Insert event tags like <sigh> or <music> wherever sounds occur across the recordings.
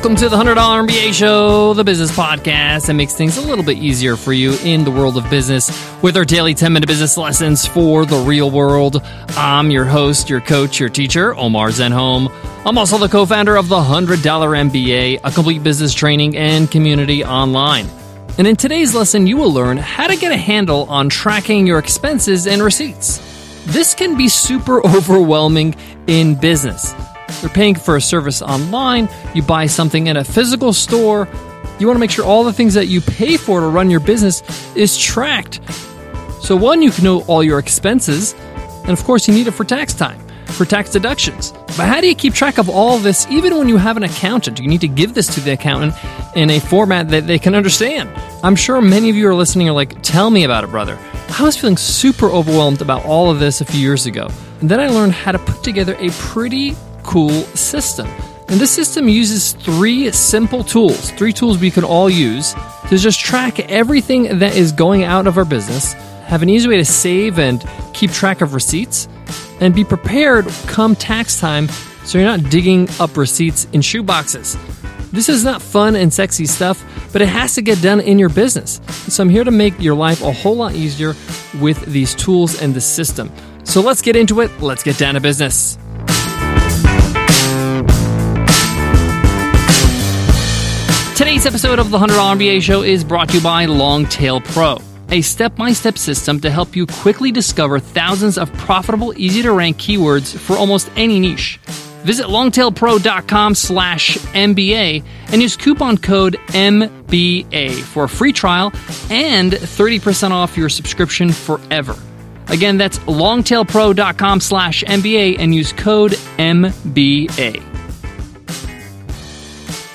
Welcome to the $100 MBA Show, the business podcast that makes things a little bit easier for you in the world of business with our daily 10 minute business lessons for the real world. I'm your host, your coach, your teacher, Omar Zenhom. I'm also the co founder of the $100 MBA, a complete business training and community online. And in today's lesson, you will learn how to get a handle on tracking your expenses and receipts. This can be super <laughs> overwhelming in business. You're paying for a service online, you buy something in a physical store. You want to make sure all the things that you pay for to run your business is tracked. So, one, you can know all your expenses, and of course, you need it for tax time, for tax deductions. But how do you keep track of all this even when you have an accountant? You need to give this to the accountant in a format that they can understand. I'm sure many of you are listening are like, tell me about it, brother. I was feeling super overwhelmed about all of this a few years ago. And then I learned how to put together a pretty cool system. And this system uses three simple tools, three tools we can all use to just track everything that is going out of our business, have an easy way to save and keep track of receipts, and be prepared come tax time so you're not digging up receipts in shoe boxes. This is not fun and sexy stuff, but it has to get done in your business. So I'm here to make your life a whole lot easier with these tools and the system. So let's get into it. Let's get down to business. Today's episode of the $100 MBA Show is brought to you by Longtail Pro, a step by step system to help you quickly discover thousands of profitable, easy to rank keywords for almost any niche. Visit longtailpro.com slash MBA and use coupon code MBA for a free trial and 30% off your subscription forever. Again, that's longtailpro.com slash MBA and use code MBA.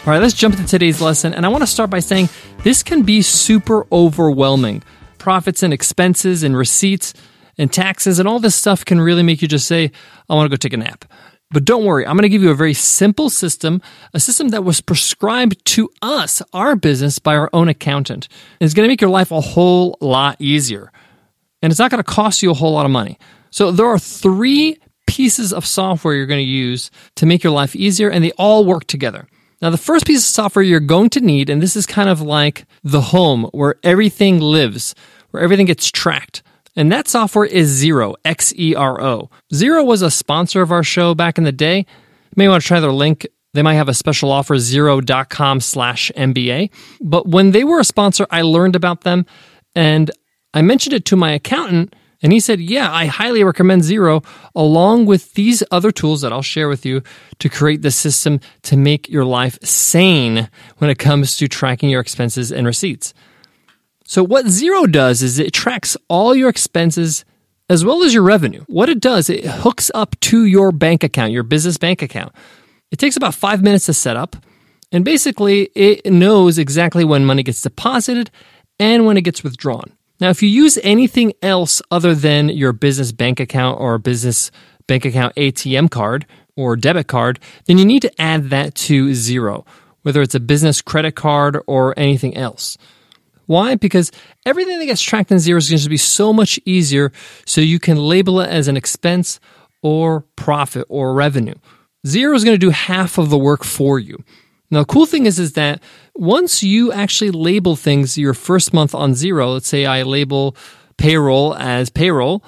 All right, let's jump into today's lesson. And I want to start by saying this can be super overwhelming. Profits and expenses and receipts and taxes and all this stuff can really make you just say, I want to go take a nap. But don't worry, I'm going to give you a very simple system, a system that was prescribed to us, our business, by our own accountant. And It's going to make your life a whole lot easier. And it's not going to cost you a whole lot of money. So there are three pieces of software you're going to use to make your life easier, and they all work together. Now, the first piece of software you're going to need, and this is kind of like the home where everything lives, where everything gets tracked. And that software is Xero, X E R O. Xero was a sponsor of our show back in the day. You may want to try their link. They might have a special offer, xero.com slash MBA. But when they were a sponsor, I learned about them and I mentioned it to my accountant and he said, Yeah, I highly recommend Xero along with these other tools that I'll share with you to create the system to make your life sane when it comes to tracking your expenses and receipts. So, what Xero does is it tracks all your expenses as well as your revenue. What it does, it hooks up to your bank account, your business bank account. It takes about five minutes to set up. And basically, it knows exactly when money gets deposited and when it gets withdrawn. Now, if you use anything else other than your business bank account or business bank account ATM card or debit card, then you need to add that to Xero, whether it's a business credit card or anything else. Why? Because everything that gets tracked in Xero is going to be so much easier so you can label it as an expense or profit or revenue. Xero is going to do half of the work for you. Now, the cool thing is, is that once you actually label things your first month on Xero, let's say I label payroll as payroll,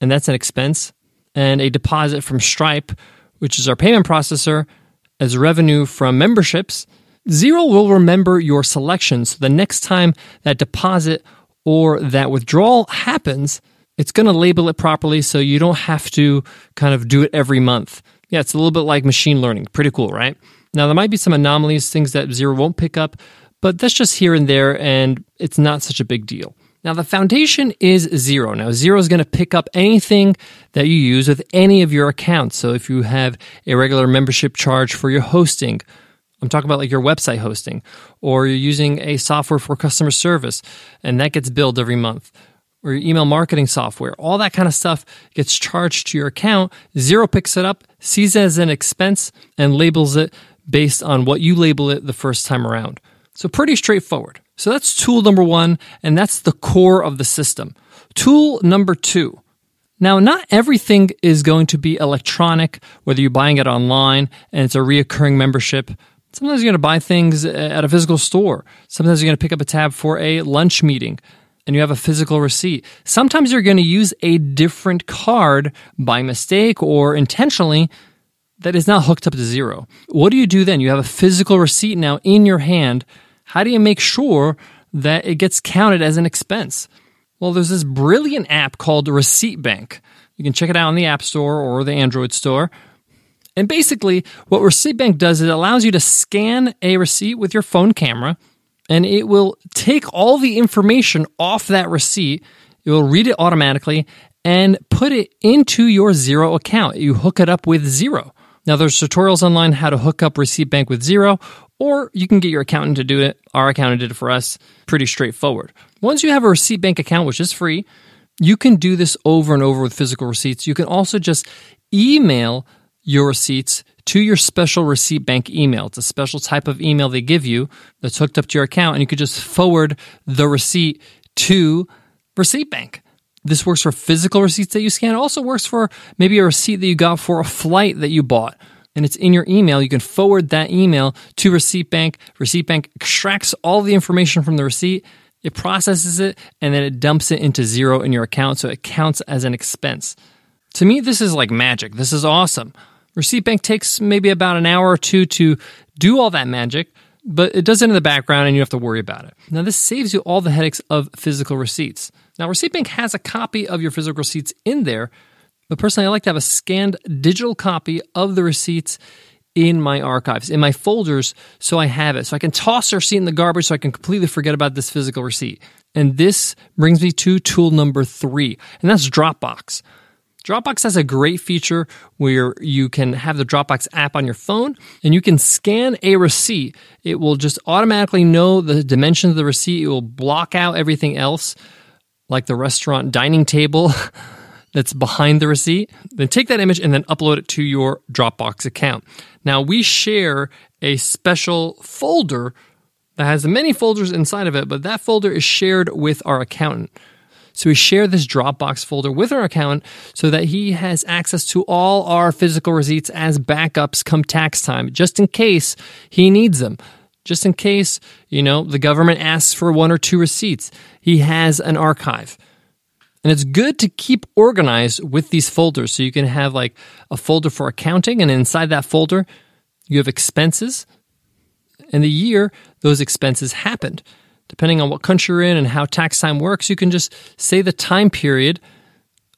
and that's an expense, and a deposit from Stripe, which is our payment processor, as revenue from memberships, Xero will remember your selection. So the next time that deposit or that withdrawal happens, it's going to label it properly so you don't have to kind of do it every month. Yeah, it's a little bit like machine learning. Pretty cool, right? Now, there might be some anomalies, things that Xero won't pick up, but that's just here and there, and it's not such a big deal. Now, the foundation is Xero. Now, Xero is going to pick up anything that you use with any of your accounts. So, if you have a regular membership charge for your hosting, I'm talking about like your website hosting, or you're using a software for customer service, and that gets billed every month, or your email marketing software, all that kind of stuff gets charged to your account. Xero picks it up, sees it as an expense, and labels it based on what you label it the first time around. So, pretty straightforward. So, that's tool number one, and that's the core of the system. Tool number two. Now, not everything is going to be electronic, whether you're buying it online and it's a reoccurring membership, Sometimes you're going to buy things uh, at a physical store. Sometimes you're going to pick up a tab for a lunch meeting and you have a physical receipt. Sometimes you're going to use a different card by mistake or intentionally that is now hooked up to Xero. What do you do then? You have a physical receipt now in your hand. How do you make sure that it gets counted as an expense? Well, there's this brilliant app called Receipt Bank. You can check it out on the App Store or the Android Store. And basically, what Receipt Bank does is it allows you to scan a receipt with your phone camera, and it will take all the information off that receipt. It will read it automatically and put it into your Xero account. You hook it up with Xero. Now, there's tutorials online how to hook up Receipt Bank with Xero, or you can get your accountant to do it. Our accountant did it for us. Pretty straightforward. Once you have a Receipt Bank account, which is free, you can do this over and over with physical receipts. You can also just email your receipts to your special receipt bank email. It's a special type of email they give you that's hooked up to your account, and you could just forward the receipt to Receipt Bank. This works for physical receipts that you scan. It also works for maybe a receipt that you got for a flight that you bought and it's in your email. You can forward that email to Receipt Bank. Receipt Bank extracts all the information from the receipt, it processes it, and then it dumps it into Xero in your account so it counts as an expense. To me, this is like magic. This is awesome. Receipt Bank takes maybe about an hour or two to do all that magic, but it does it in the background and you have to worry about it. Now, this saves you all the headaches of physical receipts. Now, Receipt Bank has a copy of your physical receipts in there, but personally, I like to have a scanned digital copy of the receipts in my archives, in my folders, so I have it. So I can toss the receipt in the garbage so I can completely forget about this physical receipt. And this brings me to tool number three, and that's Dropbox. Dropbox has a great feature where you can have the Dropbox app on your phone and you can scan a receipt. It will just automatically know the dimensions of the receipt. It will block out everything else, like the restaurant dining table <laughs> that's behind the receipt. Then take that image and then upload it to your Dropbox account. Now, we share a special folder that has many folders inside of it, but that folder is shared with our accountant. So we share this Dropbox folder with our accountant so that he has access to all our physical receipts as backups come tax time, just in case he needs them. Just in case, you know, the government asks for one or two receipts, he has an archive. And it's good to keep organized with these folders. So you can have like a folder for accounting, and inside that folder, you have expenses and the year those expenses happened depending on what country you're in and how tax time works, you can just say the time period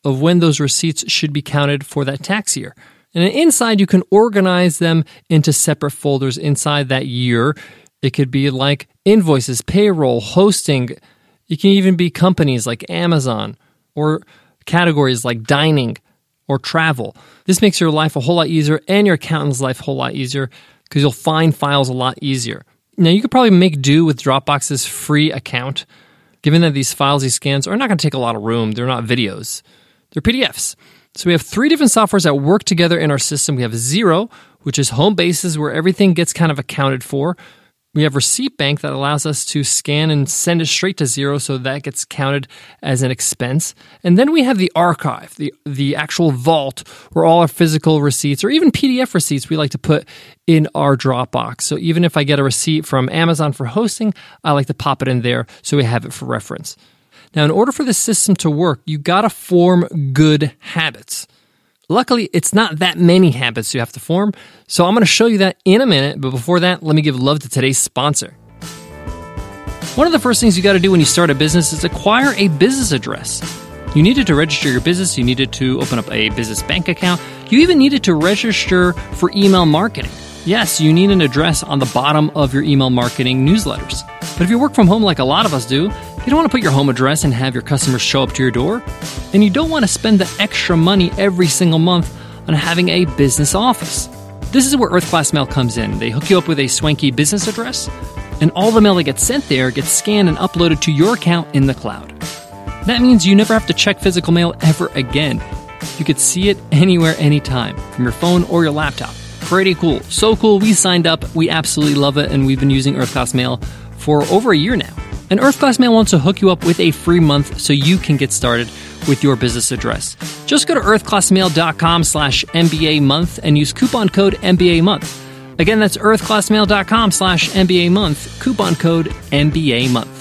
of when those receipts should be counted for that tax year. And inside, you can organize them into separate folders inside that year. It could be like invoices, payroll, hosting. It can even be companies like Amazon or categories like dining or travel. This makes your life a whole lot easier and your accountant's life a whole lot easier because you'll find files a lot easier. Now, you could probably make do with Dropbox's free account, given that these files, these scans, are not going to take a lot of room. They're not videos, they're PDFs. So we have three different softwares that work together in our system. We have Xero, which is home bases where everything gets kind of accounted for. We have Receipt Bank that allows us to scan and send it straight to Xero, so that gets counted as an expense. And then we have the archive, the, the actual vault where all our physical receipts or even PDF receipts we like to put in our Dropbox. So even if I get a receipt from Amazon for hosting, I like to pop it in there so we have it for reference. Now, in order for the system to work, you gotta form good habits. Luckily, it's not that many habits you have to form, so I'm going to show you that in a minute. But before that, let me give love to today's sponsor. One of the first things you got to do when you start a business is acquire a business address. You needed to register your business, you needed to open up a business bank account, you even needed to register for email marketing. Yes, you need an address on the bottom of your email marketing newsletters. But if you work from home like a lot of us do, you don't want to put your home address and have your customers show up to your door. And you don't want to spend the extra money every single month on having a business office. This is where Earth Class Mail comes in. They hook you up with a swanky business address, and all the mail that gets sent there gets scanned and uploaded to your account in the cloud. That means you never have to check physical mail ever again. You could see it anywhere, anytime, from your phone or your laptop. Pretty cool. So cool, we signed up. We absolutely love it, and we've been using Earth Class Mail for over a year now. And Earth Class Mail wants to hook you up with a free month so you can get started with your business address. Just go to earthclassmail.com slash MBA month and use coupon code MBA month. Again, that's earthclassmail.com slash MBA month, coupon code MBA month.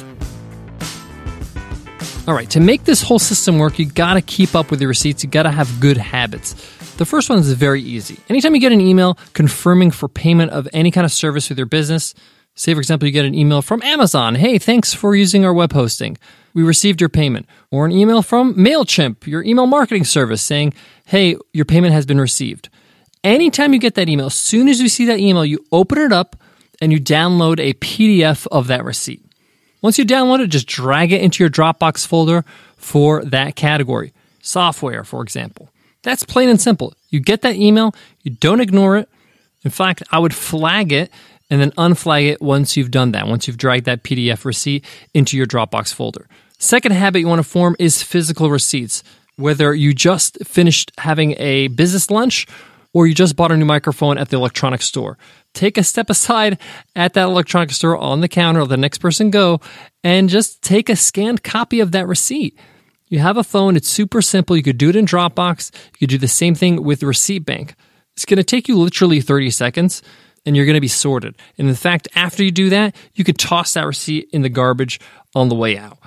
All right, to make this whole system work, you got to keep up with your receipts. You got to have good habits. The first one is very easy. Anytime you get an email confirming for payment of any kind of service with your business, say for example, you get an email from Amazon, hey, thanks for using our web hosting. We received your payment. Or an email from MailChimp, your email marketing service, saying, hey, your payment has been received. Anytime you get that email, as soon as you see that email, you open it up and you download a PDF of that receipt. Once you download it, just drag it into your Dropbox folder for that category. Software, for example. That's plain and simple. You get that email, you don't ignore it. In fact, I would flag it and then unflag it once you've done that, once you've dragged that PDF receipt into your Dropbox folder. Second habit you want to form is physical receipts. Whether you just finished having a business lunch or you just bought a new microphone at the electronics store. Take a step aside at that electronics store on the counter, the next person go, and just take a scanned copy of that receipt. You have a phone, it's super simple. You could do it in Dropbox. You could do the same thing with Receipt Bank. It's going to take you literally 30 seconds and you're going to be sorted. And in fact, after you do that, you could toss that receipt in the garbage on the way out.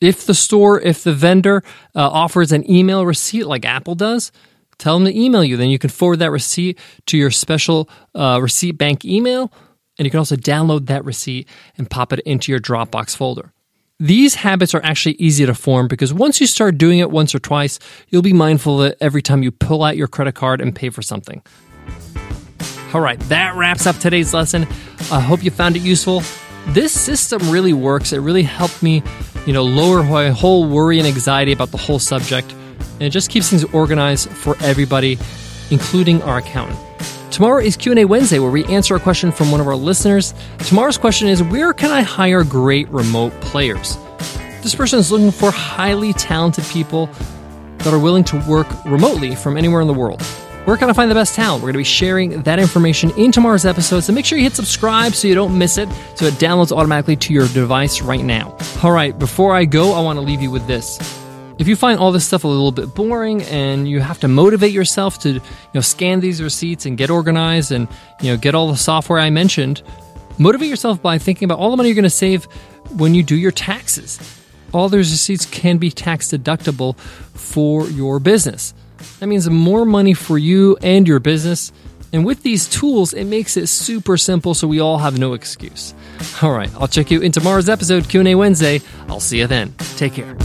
If the store, if the vendor uh, offers an email receipt like Apple does, Tell them to email you. Then you can forward that receipt to your special uh, receipt bank email. And you can also download that receipt and pop it into your Dropbox folder. These habits are actually easy to form because once you start doing it once or twice, you'll be mindful of it every time you pull out your credit card and pay for something. All right, that wraps up today's lesson. I hope you found it useful. This system really works. It really helped me, you know, lower my whole worry and anxiety about the whole subject and it just keeps things organized for everybody, including our accountant. Tomorrow is Q&A Wednesday where we answer a question from one of our listeners. Tomorrow's question is where can I hire great remote players? This person is looking for highly talented people that are willing to work remotely from anywhere in the world. Where can I find the best talent? We're going to be sharing that information in tomorrow's episode, so make sure you hit subscribe so you don't miss it, so it downloads automatically to your device right now. All right, before I go, I want to leave you with this. If you find all this stuff a little bit boring and you have to motivate yourself to, you know, scan these receipts and get organized and, you know, get all the software I mentioned, motivate yourself by thinking about all the money you're going to save when you do your taxes. All those receipts can be tax deductible for your business. That means more money for you and your business. And with these tools, it makes it super simple so we all have no excuse. All right, I'll check you in tomorrow's episode, Q&A Wednesday. I'll see you then. Take care.